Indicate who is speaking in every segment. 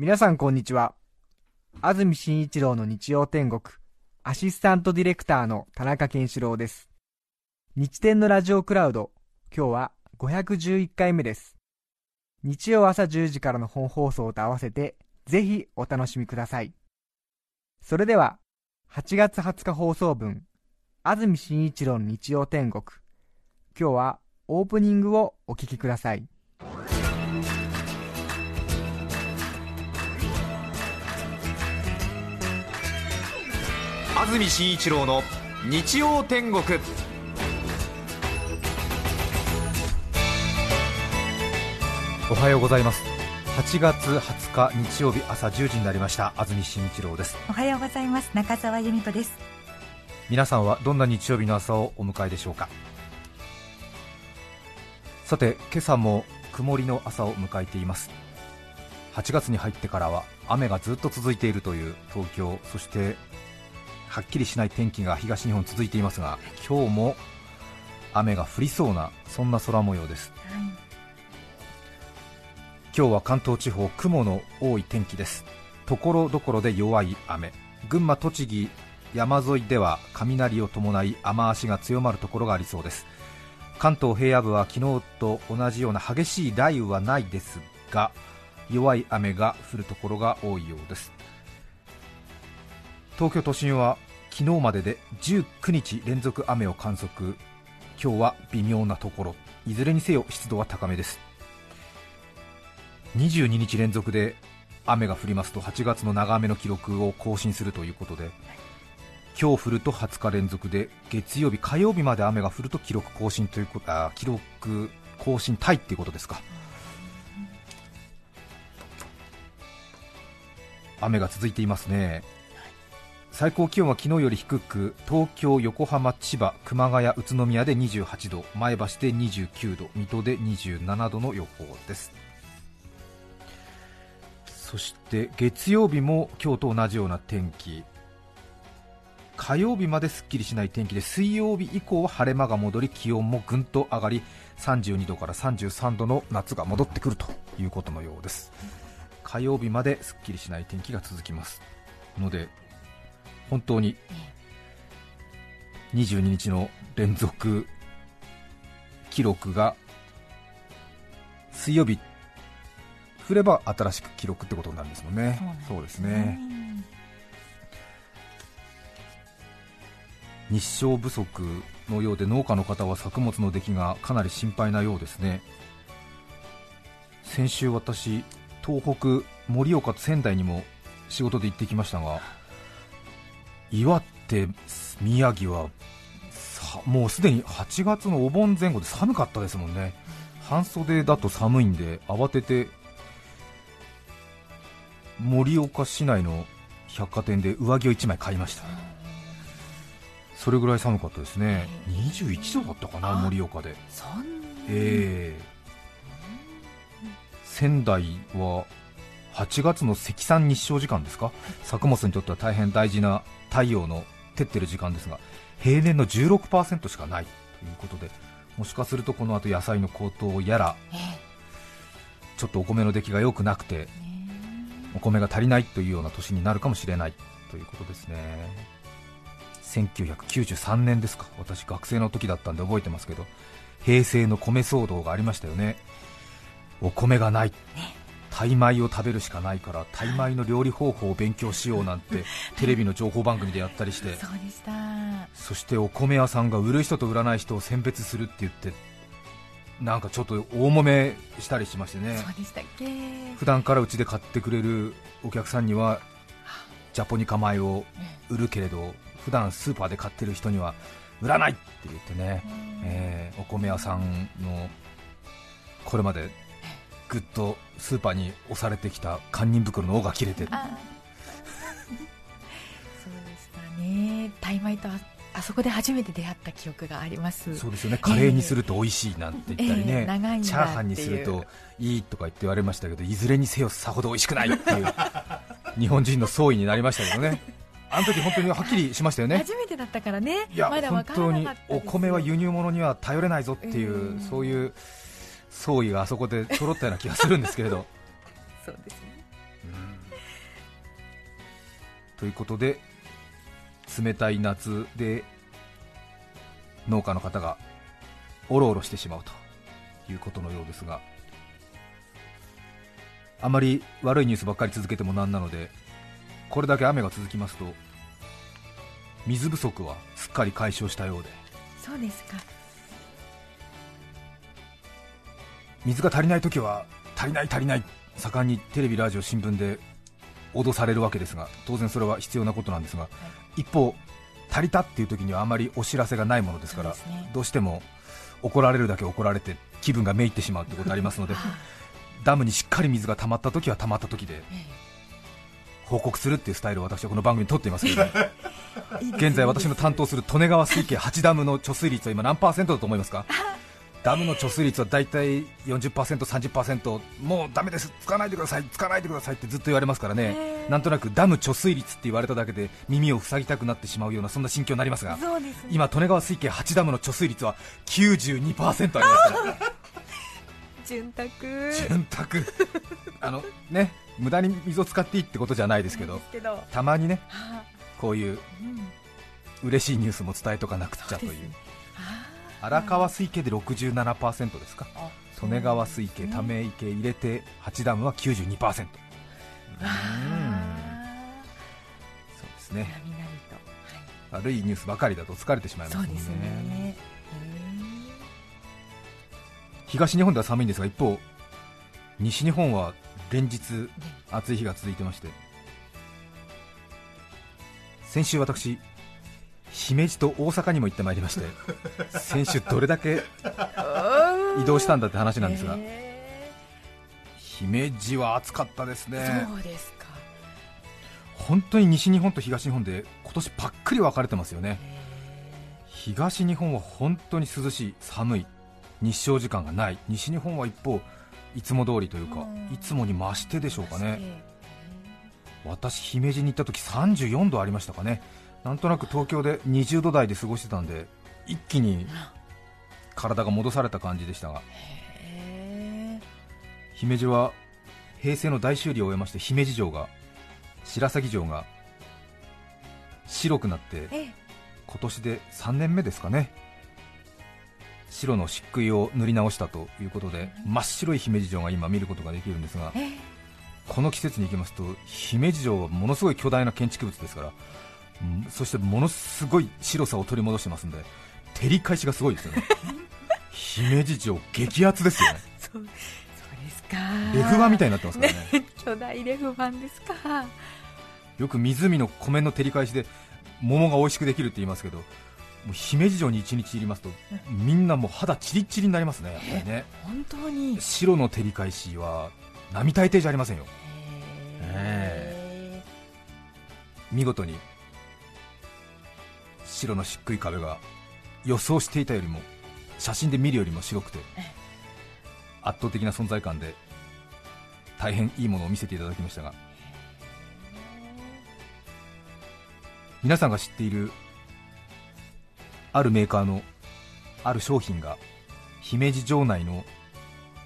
Speaker 1: 皆さんこんにちは。安住紳一郎の日曜天国アシスタントディレクターの田中健志郎です。日天のラジオクラウド今日は511回目です。日曜朝10時からの本放送と合わせてぜひお楽しみください。それでは8月20日放送分安住紳一郎の日曜天国。今日はオープニングをお聞きください。
Speaker 2: 安住紳一郎の日曜天国。おはようございます。8月20日日曜日朝10時になりました。安住紳一郎です。
Speaker 3: おはようございます。中澤由美子です。
Speaker 2: 皆さんはどんな日曜日の朝をお迎えでしょうか？さて今朝も曇りの朝を迎えています。8月に入ってからは雨がずっと続いているという東京そしてはっきりしない天気が東日本続いていますが今日も雨が降りそうなそんな空模様です、はい、今日は関東地方雲の多い天気です。ところどころで弱い雨。群馬栃木山沿いでは雷を伴い雨足が強まるところがありそうです。関東平野部は昨日と同じような激しい雷雨はないですが弱い雨が降るところが多いようです東京都心は昨日までで19日連続雨を観測。今日は微妙なところ。いずれにせよ湿度は高めです。22日連続で雨が降りますと8月の長雨の記録を更新するということで今日降ると20日連続で月曜日、火曜日まで雨が降ると記録更新ということあ記録更新タイっていうことですか。雨が続いていますね。最高気温は昨日より低く東京、横浜、千葉、熊谷、宇都宮で28度前橋で29度水戸で27度の予報です。そして月曜日も今日と同じような天気。火曜日まですっきりしない天気で水曜日以降は晴れ間が戻り気温もぐんと上がり32度から33度の夏が戻ってくるということのようです。火曜日まですっきりしない天気が続きます。ので本当に22日の連続記録が水曜日降れば新しく記録ってことになるんですもんね。そうですね。日照不足のようで農家の方は作物の出来がかなり心配なようですね。先週私東北盛岡と仙台にも仕事で行ってきましたが岩手、宮城はもうすでに8月のお盆前後で寒かったですもんね、半袖だと寒いんで慌てて盛岡市内の百貨店で上着を1枚買いました、それぐらい寒かったですね、21度だったかな、盛岡で、えー、仙台は8月の積算日照時間ですか？作物にとっては大変大事な太陽の照ってる時間ですが平年の16%しかない。ということでもしかするとこの後野菜の高騰やら、ちょっとお米の出来が良くなくて、お米が足りないというような年になるかもしれない。ということですね。1993年ですか。私学生の時だったんで覚えてますけど平成の米騒動がありましたよね。お米がない、タイ米を食べるしかないからタイ米の料理方法を勉強しようなんて テレビの情報番組でやったりして。
Speaker 3: そうでした。
Speaker 2: そしてお米屋さんが売る人と売らない人を選別するって言ってなんかちょっと大揉めしたりしましてね。
Speaker 3: そうでしたっけ。
Speaker 2: 普段からうちで買ってくれるお客さんにはジャポニカ米を売るけれど普段スーパーで買ってる人には売らないって言ってね、えー、お米屋さんのこれまでぐっとスーパーに押されてきた堪忍袋の尾が切れてそうで
Speaker 3: したね。タイ米とあそこで初めて出会った記憶があります。
Speaker 2: そうですよね。カレーにすると美味しいなんて言ったりね、えーえー、チャーハンにするといいとか言って言われましたけどいずれにせよさほど美味しくないっていう。日本人の総意になりましたけどね。あの時本当にはっきりしましたよね。
Speaker 3: 初めてだったからね。
Speaker 2: いや、ま、本当にお米は輸入物には頼れないぞっていう、えー、そういう総意があそこで揃ったような気がするんですけれど。
Speaker 3: そうですね、
Speaker 2: ということで冷たい夏で農家の方がおろおろしてしまうということのようですがあまり悪いニュースばっかり続けてもなんなのでこれだけ雨が続きますと水不足はすっかり解消したようで。
Speaker 3: そうですか
Speaker 2: 水が足りないときは足りない足りない盛んにテレビ、ラジオ、新聞で脅されるわけですが当然それは必要なことなんですが、一方足りたっていう時にはあまりお知らせがないものですから
Speaker 3: ね。
Speaker 2: どうしても怒られるだけ怒られて気分がめいってしまうということがありますのでダムにしっかり水が溜まった時は溜まった時で報告するっていうスタイルを私はこの番組に取っていますけれど も現在私の担当する利根川水系8ダムの貯水率は今何パーセントだと思いますか？ダムの貯水率は大体40%、30%もうダメです、使わないでください、使わないでくださいってずっと言われますからね。なんとなくダム貯水率って言われただけで耳を塞ぎたくなってしまうようなそんな心境になりますが
Speaker 3: すね。
Speaker 2: 今、利根川水系8ダムの貯水率は92%ありますから
Speaker 3: 潤沢。
Speaker 2: 潤沢。あのね無駄に水を使っていいってことじゃないですけどたまにね
Speaker 3: は
Speaker 2: こういう
Speaker 3: うん。
Speaker 2: 嬉しいニュースも伝えとかなくちゃという荒川水系で67%ですか？
Speaker 3: あ
Speaker 2: 利根川水系、
Speaker 3: うん。
Speaker 2: ため池入れて8ダムは92%
Speaker 3: わ
Speaker 2: そう
Speaker 3: あ
Speaker 2: ですね。悪いニュースばかりだと疲れてしまいますもん
Speaker 3: そうですね。
Speaker 2: 東日本では寒いんですが一方西日本は連日暑い日が続いてまして。先週私姫路と大阪にも行ってまいりまして 先週どれだけ移動したんだって話なんですが
Speaker 3: へ
Speaker 2: 姫路は暑かったです
Speaker 3: ー
Speaker 2: ね。
Speaker 3: そうですか。
Speaker 2: 本当に西日本と東日本で今年ばっくり分かれてますよね。
Speaker 3: へ
Speaker 2: 東日本は本当に涼しい寒い日照時間がない。西日本は一方いつも通りというか
Speaker 3: うん。
Speaker 2: いつもに増してでしょうかね。
Speaker 3: へ
Speaker 2: 私姫路に行った時34度ありましたかねなんとなく東京で20度台で過ごしてたんで一気に体が戻された感じでしたが。
Speaker 3: へ
Speaker 2: 姫路は平成の大修理を終えまして姫路城が白鷺城が白くなって今年で3年目ですかね。白の漆喰を塗り直したということで真っ白い姫路城が今見ることができるんですが
Speaker 3: え。
Speaker 2: この季節に行きますと姫路城はものすごい巨大な建築物ですからうん。そしてものすごい白さを取り戻してますんで照り返しがすごいですよね。姫路城激アツですよね。
Speaker 3: そうそうですか。
Speaker 2: レフ板みたい
Speaker 3: い
Speaker 2: になってますからね。
Speaker 3: 巨大レフ板ですか。
Speaker 2: よく湖の湖面の照り返しで桃が美味しくできるって言いますけどもう姫路城に一日いりますとみんなもう肌チリッチリになりますねやっぱりね。
Speaker 3: 本当に。
Speaker 2: 白の照り返しは並大抵じゃありませんよ。
Speaker 3: へ
Speaker 2: 見事に白の漆喰壁が予想していたよりも写真で見るよりも白くて
Speaker 3: え。
Speaker 2: 圧倒的な存在感で大変いいものを見せていただきましたが。皆さんが知っているあるメーカーのある商品が姫路城内の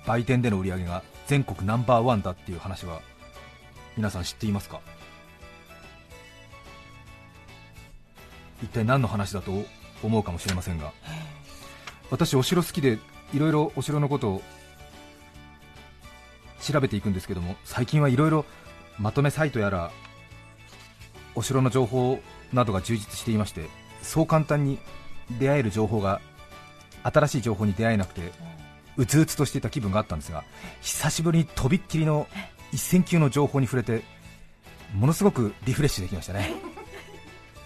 Speaker 2: 売店での売り上げが全国ナンバーワンだっていう話は皆さん知っていますか？一体何の話だと思うかもしれませんが私お城好きでいろいろお城のことを調べていくんですけども最近はいろいろまとめサイトやらお城の情報などが充実していましてそう簡単に出会える情報が新しい情報に出会えなくてうつうつとしていた気分があったんですが久しぶりにとびっきりの一線級の情報に触れてものすごくリフレッシュできましたね。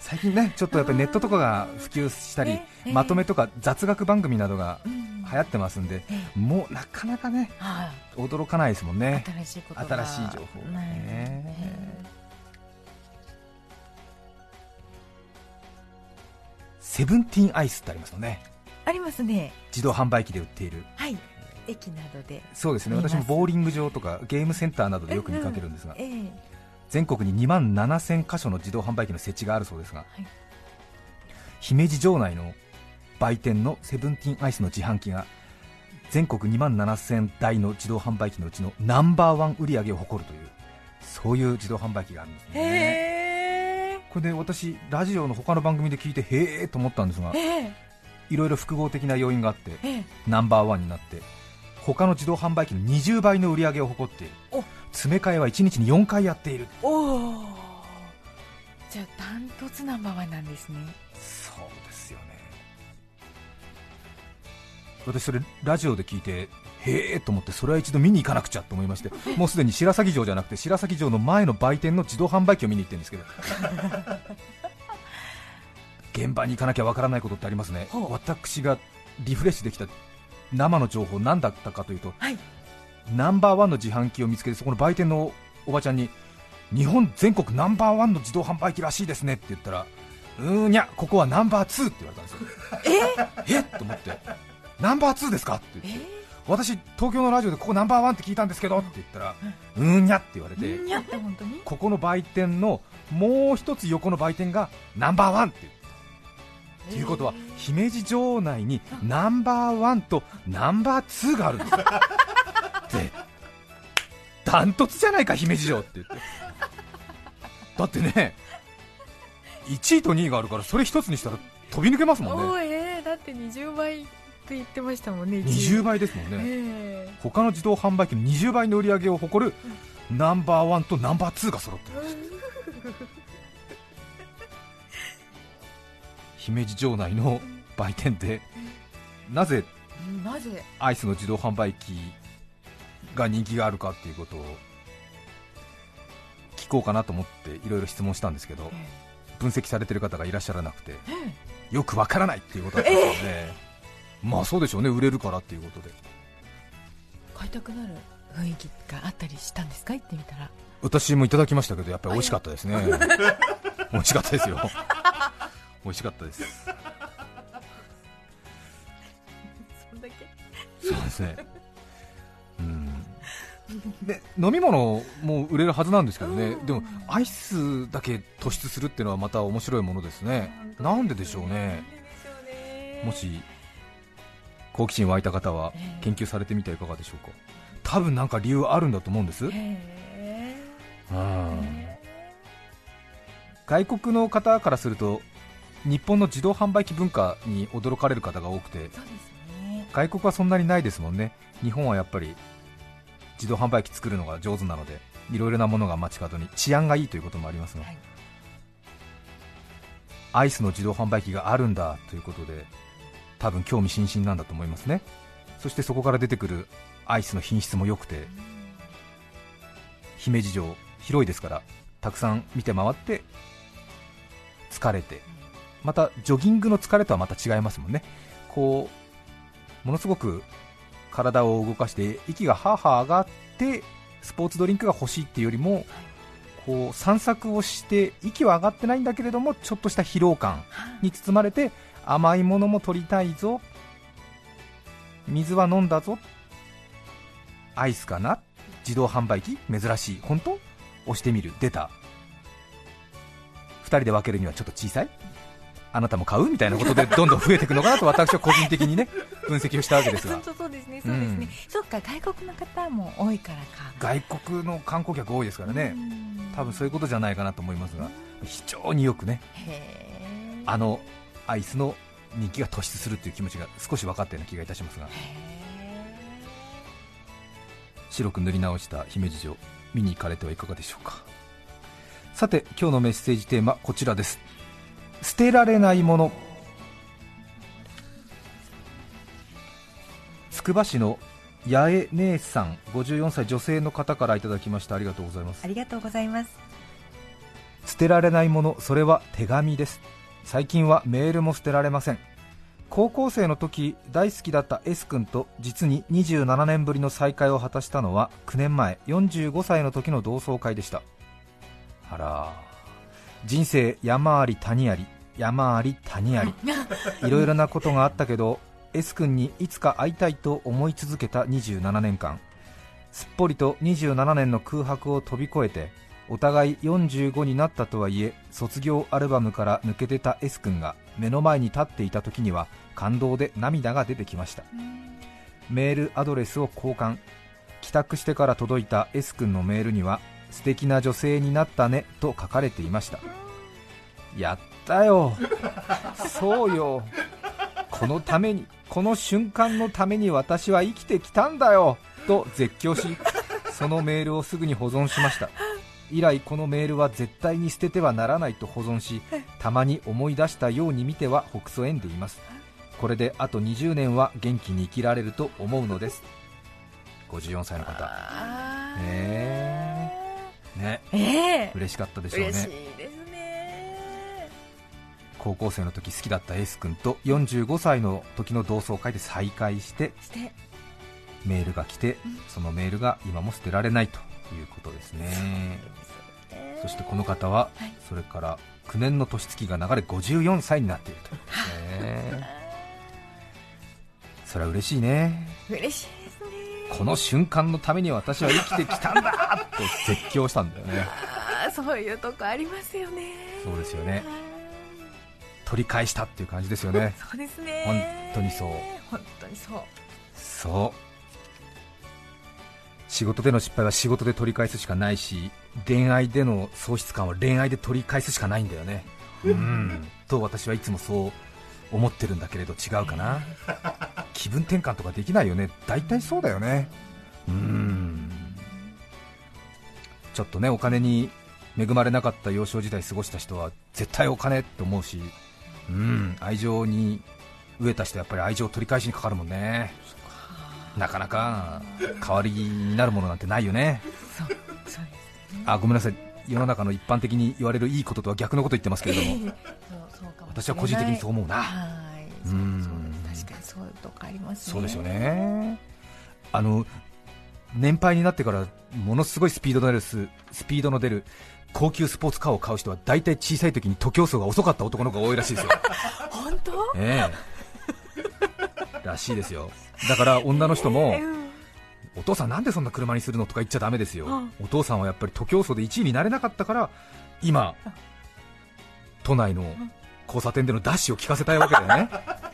Speaker 2: 最近ねちょっとやっぱりネットとかが普及したり
Speaker 3: ええ。
Speaker 2: まとめとか雑学番組などが
Speaker 3: うん。
Speaker 2: 流行ってますんで
Speaker 3: え
Speaker 2: もうなかなかね
Speaker 3: は
Speaker 2: 驚かないですもん
Speaker 3: い
Speaker 2: ね。
Speaker 3: 新しいことが。
Speaker 2: 新しい情報。がね。
Speaker 3: ね。
Speaker 2: セブンティーンアイスってありますよね
Speaker 3: ありますね。
Speaker 2: 自動販売機で売っている
Speaker 3: はい。駅などで。
Speaker 2: そうですね。私もボーリング場とかゲームセンターなどでよく見かけるんですが、
Speaker 3: ええ
Speaker 2: 全国に2万7000箇所の自動販売機の設置があるそうですが、
Speaker 3: はい。
Speaker 2: 姫路城内の売店のセブンティーンアイスの自販機が全国2万7000台の自動販売機のうちのナンバーワン売り上げを誇るというそういう自動販売機があるんですね。
Speaker 3: へ
Speaker 2: これで私ラジオの他の番組で聞いてへえと思ったんですが
Speaker 3: ええ。
Speaker 2: いろいろ複合的な要因があって
Speaker 3: ええ。
Speaker 2: ナンバーワンになって他の自動販売機の20倍の売り上げを誇っている。
Speaker 3: お
Speaker 2: 詰め替えは1日に4回やっている。
Speaker 3: おおじゃあダントツナンバーワンなんですね。
Speaker 2: そうですよね。私それラジオで聞いてへえと思ってそれは一度見に行かなくちゃと思いまして もうすでに白鷺城じゃなくて白鷺城の前の売店の自動販売機を見に行ってるんですけど。現場に行かなきゃわからないことってありますね。私がリフレッシュできた生の情報何だったかというと
Speaker 3: はい
Speaker 2: ナンバーワンの自販機を見つけてそこの売店のおばちゃんに日本全国ナンバーワンの自動販売機らしいですねって言ったらうーにゃここはナンバーツーって言われたんですよ。え？っと思って。ナンバーツーですか？って
Speaker 3: え
Speaker 2: 言って。私東京のラジオでここナンバーワンって聞いたんですけどって言ったらうーにゃって言われてここの売店のもう一つ横の売店がナンバーワンって言ってということは姫路城内にナンバーワンとナンバーツーがあるんですよでダントツじゃないか姫路城って言って。だってね1位と2位があるからそれ一つにしたら飛び抜けますもんね。
Speaker 3: えー、だって20倍って言ってましたもんね
Speaker 2: 20
Speaker 3: 倍
Speaker 2: 倍ですもんね。
Speaker 3: え
Speaker 2: 他の自動販売機の20倍の売り上げを誇るナンバーワンとナンバーツーが揃ってる姫路城内の売店でなぜ
Speaker 3: ーなぜ？
Speaker 2: アイスの自動販売機が人気があるかっていうことを聞こうかなと思っていろいろ質問したんですけど
Speaker 3: え
Speaker 2: 分析されてる方がいらっしゃらなくて
Speaker 3: ーえ。
Speaker 2: よくわからないっていうことだったんですよね、まあそうでしょうね売れるからっていうことで。
Speaker 3: ー買いたくなる雰囲気があったりしたんですか？行ってみたら。
Speaker 2: 私もいただきましたけどやっぱり美味しかったですね。美味しかったですよ。美味しかったです。
Speaker 3: そ
Speaker 2: うですね。うんで飲み物も売れるはずなんですけどね、
Speaker 3: うん
Speaker 2: でもアイスだけ突出するっていうのはまた面白いものですね、なんででしょうね、もし好奇心湧いた方は
Speaker 3: ええ
Speaker 2: 研究されてみてはいかがでしょうか、多分なんか理由あるんだと思うんです、うん。
Speaker 3: へ
Speaker 2: 外国の方からすると日本の自動販売機文化に驚かれる方が多くて。外国はそんなにないですもんね。日本はやっぱり自動販売機作るのが上手なのでいろいろなものが街角に治安がいいということもありますが、
Speaker 3: はい。
Speaker 2: アイスの自動販売機があるんだということで多分興味津々なんだと思いますね。そしてそこから出てくるアイスの品質も良くて姫路城広いですからたくさん見て回って疲れてまたジョギングの疲れとはまた違いますもんね。こうものすごく体を動かして息がハーハー上がってスポーツドリンクが欲しいっていうよりもこう散策をして息は上がってないんだけれどもちょっとした疲労感に包まれて甘いものも取りたいぞ。水は飲んだぞ。アイスかな。自動販売機。珍しい。本当？押してみる。出た。2人で分けるにはちょっと小さいあなたも買うみたいなことでどんどん増えていくのかなと私は個人的にね分析をしたわけですが。
Speaker 3: そうですねそうですね、
Speaker 2: うん。
Speaker 3: そっか外国の方も多いからか。
Speaker 2: 外国の観光客多いですからね。多分そういうことじゃないかなと思いますが非常によくねあのアイスの人気が突出するという気持ちが少し分かったような気がいたしますが。
Speaker 3: へ
Speaker 2: 白く塗り直した姫路城見に行かれてはいかがでしょうか。さて今日のメッセージテーマこちらです捨てられないもの。つくば市の八重姉さん54歳女性の方からいただきました。ありがとうございます。
Speaker 3: ありがとうございます。
Speaker 2: 捨てられないものそれは手紙です。最近はメールも捨てられません。高校生の時大好きだった S 君と実に27年ぶりの再会を果たしたのは9年前45歳の時の同窓会でした。あら人生山あり谷あり山あり谷あり。いろいろなことがあったけど S 君にいつか会いたいと思い続けた27年間。すっぽりと27年の空白を飛び越えてお互い45になったとはいえ卒業アルバムから抜け出た S 君が目の前に立っていた時には感動で涙が出てきました。メールアドレスを交換。帰宅してから届いた S 君のメールには素敵な女性になったねと書かれていました。やったよ。そうよ。このためにこの瞬間のために私は生きてきたんだよ。と絶叫しそのメールをすぐに保存しました。以来このメールは絶対に捨ててはならないと保存したまに思い出したように見ては北曽縁でいます。これであと20年は元気に生きられると思うのです。54歳の方。
Speaker 3: あー
Speaker 2: ね。ね
Speaker 3: ええ。
Speaker 2: 嬉しかったでしょう
Speaker 3: 嬉しい
Speaker 2: ね
Speaker 3: ですね。
Speaker 2: 高校生の時好きだったエース君と45歳の時の同窓会で再会して
Speaker 3: して。
Speaker 2: メールが来て
Speaker 3: うん。
Speaker 2: そのメールが今も捨てられないということですね。そしてこの方は
Speaker 3: はい。
Speaker 2: それから9年の年月が流れ54歳になっているということですね。それは嬉しいね。
Speaker 3: 嬉しい
Speaker 2: この瞬間のために私は生きてきたんだと絶叫したんだよね。
Speaker 3: そういうとこありますよね。
Speaker 2: そうですよね。
Speaker 3: はい。
Speaker 2: 取り返したっていう感じですよね。
Speaker 3: そうですね。
Speaker 2: 本当にそう。
Speaker 3: 本当にそう。
Speaker 2: そう。仕事での失敗は仕事で取り返すしかないし恋愛での喪失感は恋愛で取り返すしかないんだよね。うん。と私はいつもそう思ってるんだけれど違うかな 気分転換とかできないよね。大体そうだよね。うん。ちょっとねお金に恵まれなかった幼少時代過ごした人は絶対お金って思うし。うん。愛情に飢えた人はやっぱり愛情を取り返しにかかるもんね。なかなか代わりになるものなんてないよね。あごめんなさい。世の中の一般的に言われるいいこととは逆のこと言ってますけれども。私は個人的にそう思うな。
Speaker 3: う
Speaker 2: うん
Speaker 3: 確かにそういうとこありますね。
Speaker 2: そうですよね。あの年配になってからものすごいスピードの出るススピードの出る高級スポーツカーを買う人は大体小さい時に徒競走が遅かった男の子が多いらしいですよ。
Speaker 3: 本当？
Speaker 2: ええ。らしいですよ。だから女の人も
Speaker 3: うん
Speaker 2: お父さんなんでそんな車にするのとか言っちゃだめですよ、
Speaker 3: うん
Speaker 2: お父さんはやっぱり徒競走で1位になれなかったから今都内の交差点でのダッシュを聞かせたいわけだよね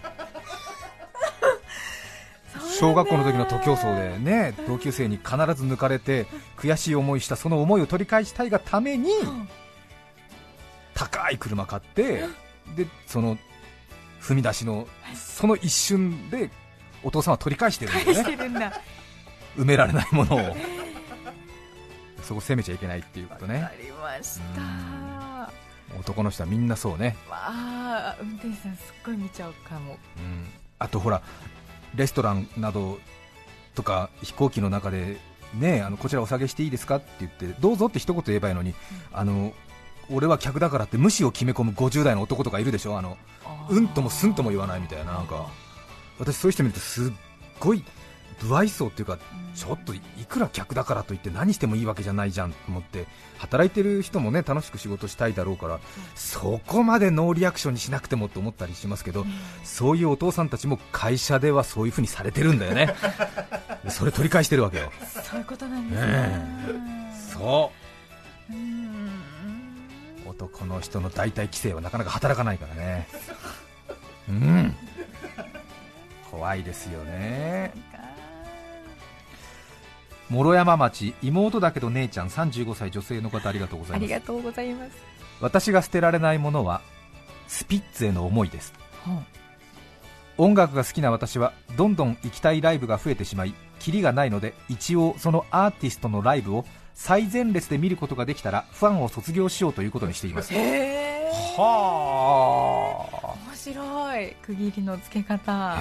Speaker 2: 小学校の時の徒競走でね同級生に必ず抜かれて悔しい思いしたその思いを取り返したいがために
Speaker 3: うん。
Speaker 2: 高い車買ってでその踏み出しのその一瞬でお父さんは取り返してるんだ
Speaker 3: 返
Speaker 2: よね埋められないものを。そこ責めちゃいけないっていうことね。
Speaker 3: わかりました。
Speaker 2: うん。男の人はみんなそうね、
Speaker 3: わあ運転手さんすっごい見ちゃうかも。
Speaker 2: うん、あとほらレストランなどとか飛行機の中でねあのこちらお下げしていいですかって言ってどうぞって一言言えばいいのに、あの俺は客だからって無視を決め込む50代の男とかいるでしょ？あのうんともすんとも言わないみたいななんか。私そういう人見るとすっごい不愛想っていうかちょっといくら客だからといって何してもいいわけじゃないじゃんと思って働いてる人もね楽しく仕事したいだろうからそこまでノーリアクションにしなくてもと思ったりしますけどそういうお父さんたちも会社ではそういう風にされてるんだよね。で それ取り返してるわけよ。
Speaker 3: そういうことなんです
Speaker 2: ね。
Speaker 3: ね
Speaker 2: そ
Speaker 3: う。
Speaker 2: 男の人の大体規制はなかなか働かないからね。うん。怖いですよね諸山町妹だけど姉ちゃん35歳女性の方ありがとうございます。
Speaker 3: ありがとうございます。
Speaker 2: 私が捨てられないものはスピッツへの思いです。
Speaker 3: ほ
Speaker 2: 音楽が好きな私はどんどん行きたいライブが増えてしまいキリがないので一応そのアーティストのライブを最前列で見ることができたらファンを卒業しようということにしています。はあ。
Speaker 3: 面白い。区切りのつけ方。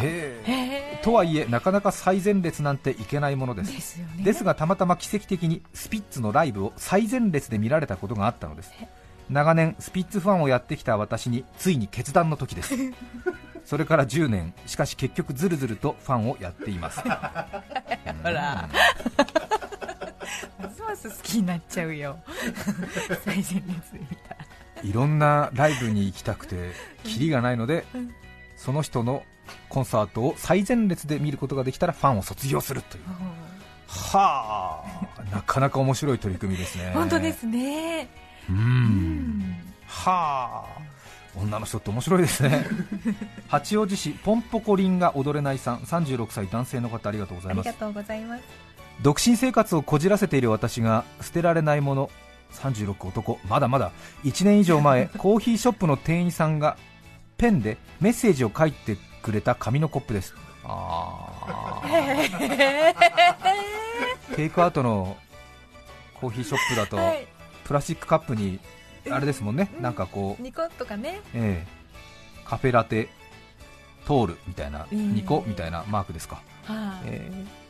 Speaker 2: とはいえなかなか最前列なんて行けないものです。
Speaker 3: ですよね。
Speaker 2: ですがたまたま奇跡的にスピッツのライブを最前列で見られたことがあったのです。長年スピッツファンをやってきた私についに決断の時です。それから10年。しかし結局ずるずるとファンをやっています。
Speaker 3: ほら。ますます好きになっちゃうよ。最前列で見たら
Speaker 2: いろんなライブに行きたくてキリがないので
Speaker 3: うん。
Speaker 2: その人のコンサートを最前列で見ることができたらファンを卒業するという。はあなかなか面白い取り組みですね。
Speaker 3: 本当ですね。
Speaker 2: う
Speaker 3: うん。ん
Speaker 2: はあ。女の人って面白いですね。八王子市ポンポコリンが踊れないさん36歳男性の方ありがとうございます。独身生活をこじらせている私が捨てられないもの36男まだまだ1年以上前 コーヒーショップの店員さんがペンでメッセージを書いてくれた紙のコップです。あー。テイクアウトのコーヒーショップだと、
Speaker 3: はい。
Speaker 2: プラスチックカップにあれですもんね、なんかこう、
Speaker 3: ニコとかね。
Speaker 2: ええ。カフェラテ通るみたいな、
Speaker 3: えー
Speaker 2: ニコみたいなマークですか、
Speaker 3: はい、
Speaker 2: えー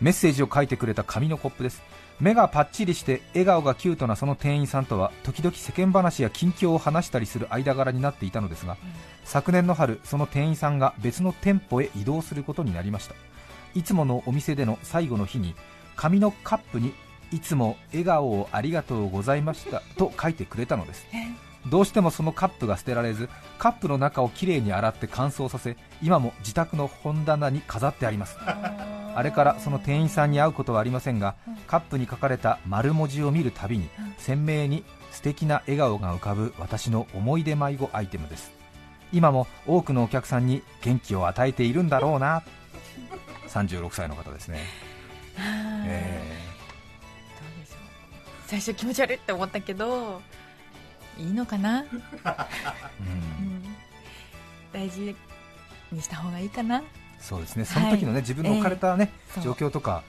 Speaker 2: メッセージを書いてくれた紙のコップです目がパッチリして笑顔がキュートなその店員さんとは時々世間話や近況を話したりする間柄になっていたのですが昨年の春その店員さんが別の店舗へ移動することになりました。いつものお店での最後の日に紙のカップにいつも笑顔をありがとうございましたと書いてくれたのです。どうしてもそのカップが捨てられずカップの中をきれいに洗って乾燥させ今も自宅の本棚に飾ってあります
Speaker 3: あ
Speaker 2: あれからその店員さんに会うことはありませんが
Speaker 3: うん。
Speaker 2: カップに書かれた丸文字を見るたびに
Speaker 3: うん。
Speaker 2: 鮮明に素敵な笑顔が浮かぶ私の思い出迷子アイテムです。今も多くのお客さんに元気を与えているんだろうな。36歳の方ですね、
Speaker 3: はい
Speaker 2: え
Speaker 3: どうでしょう。最初気持ち悪いって思ったけどいいのかな、
Speaker 2: ーう
Speaker 3: うんん、大事にした方がいいかな？
Speaker 2: そうですね。その時のね、自分の置かれたね、
Speaker 3: そう。
Speaker 2: 状況とか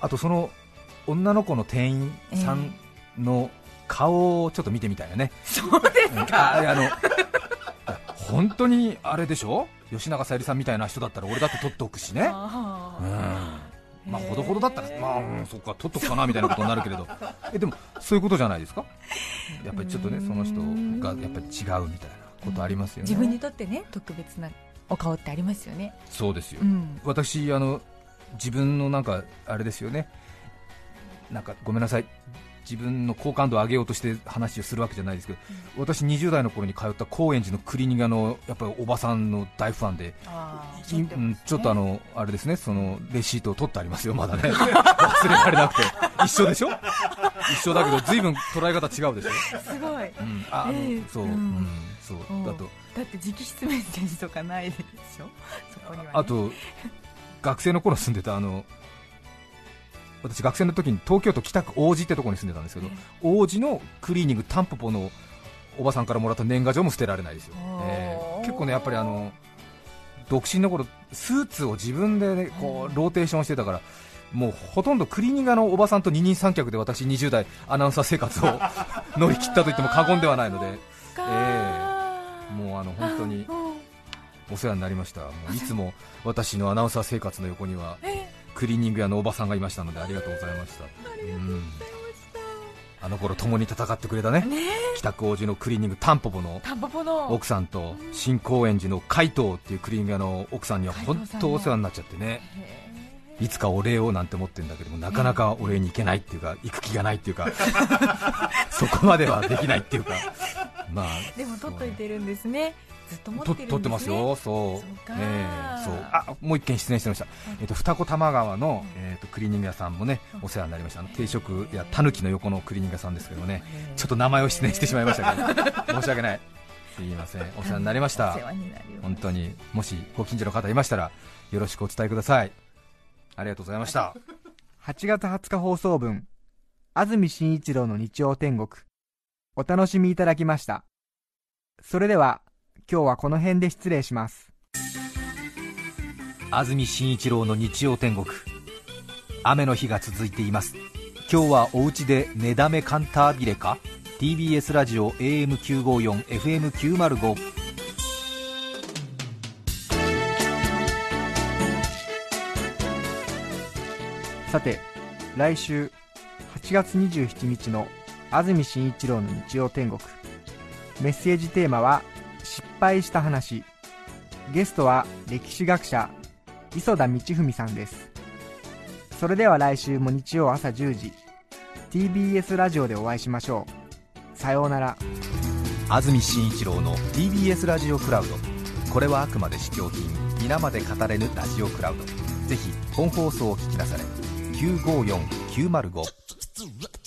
Speaker 2: あとその女の子の店員さんの顔をちょっと見てみたいよね、
Speaker 3: そうです
Speaker 2: うん。あの本当にあれでしょ？吉永小百合さんみたいな人だったら俺だって取っておくしね、
Speaker 3: あ
Speaker 2: うん。
Speaker 3: ー
Speaker 2: まあほどほどだったら、まあ、うん、そっか取っとくかなみたいなことになるけれど。えでもそういうことじゃないですか？やっぱりちょっとねその人がやっぱり違うみたいなことありますよね。
Speaker 3: 自分にとってね特別なお顔ってありますよね。
Speaker 2: そうですよ、
Speaker 3: うん。
Speaker 2: 私あの自分のなんかあれですよね。なんかごめんなさい。自分の好感度を上げようとして話をするわけじゃないですけど、私20代の頃に通った高円寺のクリニガのやっぱりおばさんの大ファンで
Speaker 3: あ
Speaker 2: いうんちょっとあのあれですねそのレシートを取ってありますよまだね。忘れられなくて。一緒でしょ？一緒だけど随分捉え方違うでしょ、
Speaker 3: すごい。
Speaker 2: うん、あ
Speaker 3: ええ。
Speaker 2: そう、う
Speaker 3: うんん
Speaker 2: そう
Speaker 3: うん。
Speaker 2: だと。
Speaker 3: だって直筆メッセージとかないでしょ？そこには、ね、
Speaker 2: あと学生の頃住んでたあの私学生の時に東京都北区王子ってところに住んでたんですけど、王子のクリーニングタンポポのおばさんからもらった年賀状も捨てられないですよ、ええ。結構ねやっぱりあの独身の頃スーツを自分で、ね、こうローテーションしてたからもうほとんどクリーニングのおばさんと二人三脚で私20代アナウンサー生活を 乗り切ったと言っても過言ではないので。
Speaker 3: か
Speaker 2: えもうあの本当にお世話になりました。もういつも私のアナウンサー生活の横には
Speaker 3: え
Speaker 2: クリーニング屋のおばさんがいましたのでありがとうございました。うん。あの頃共に戦ってくれたね
Speaker 3: ね
Speaker 2: 北区王子のクリーニングタンポポの奥さんと新高円寺の海藤っていうクリーニング屋の奥さんには本当お世話になっちゃってね。
Speaker 3: へ
Speaker 2: いつかお礼をなんて思ってるんだけどもなかなかお礼に行けないっていうか行く気がないっていうか そこまではできないっていうか。まあ
Speaker 3: ーでも取っといてるんですね。ずっと持って
Speaker 2: と
Speaker 3: るんですね。
Speaker 2: 撮ってますよ、そう、
Speaker 3: そうか。
Speaker 2: ええそう。あもう一件失礼してました、えっと二子玉川の、えっとクリーニング屋さんもねお世話になりました、あの定食やたぬきの横のクリーニング屋さんですけどもね、ちょっと名前を失念してしまいましたけど、申し訳ない、すいません、お世話になりました。本当に、もしご近所の方いましたら、よろしくお伝えください。ありがとうございました。
Speaker 1: 8月20日放送分安住紳一郎の日曜天国。お楽しみいただきました。それでは今日はこの辺で失礼します。
Speaker 2: 安住紳一郎の日曜天国。雨の日が続いています。今日はお家で寝だめカンタービレか？TBS ラジオ AM954
Speaker 1: さて来週8月27日の安住紳一郎の日曜天国。メッセージテーマは「失敗した話」ゲストは歴史学者磯田道文さんです。それでは来週も日曜朝10時 TBS ラジオでお会いしましょう。さようなら。
Speaker 2: 安住紳一郎の TBS ラジオクラウド。これはあくまで試供品。皆まで語れぬラジオクラウド。ぜひ本放送を聞きなされ。954905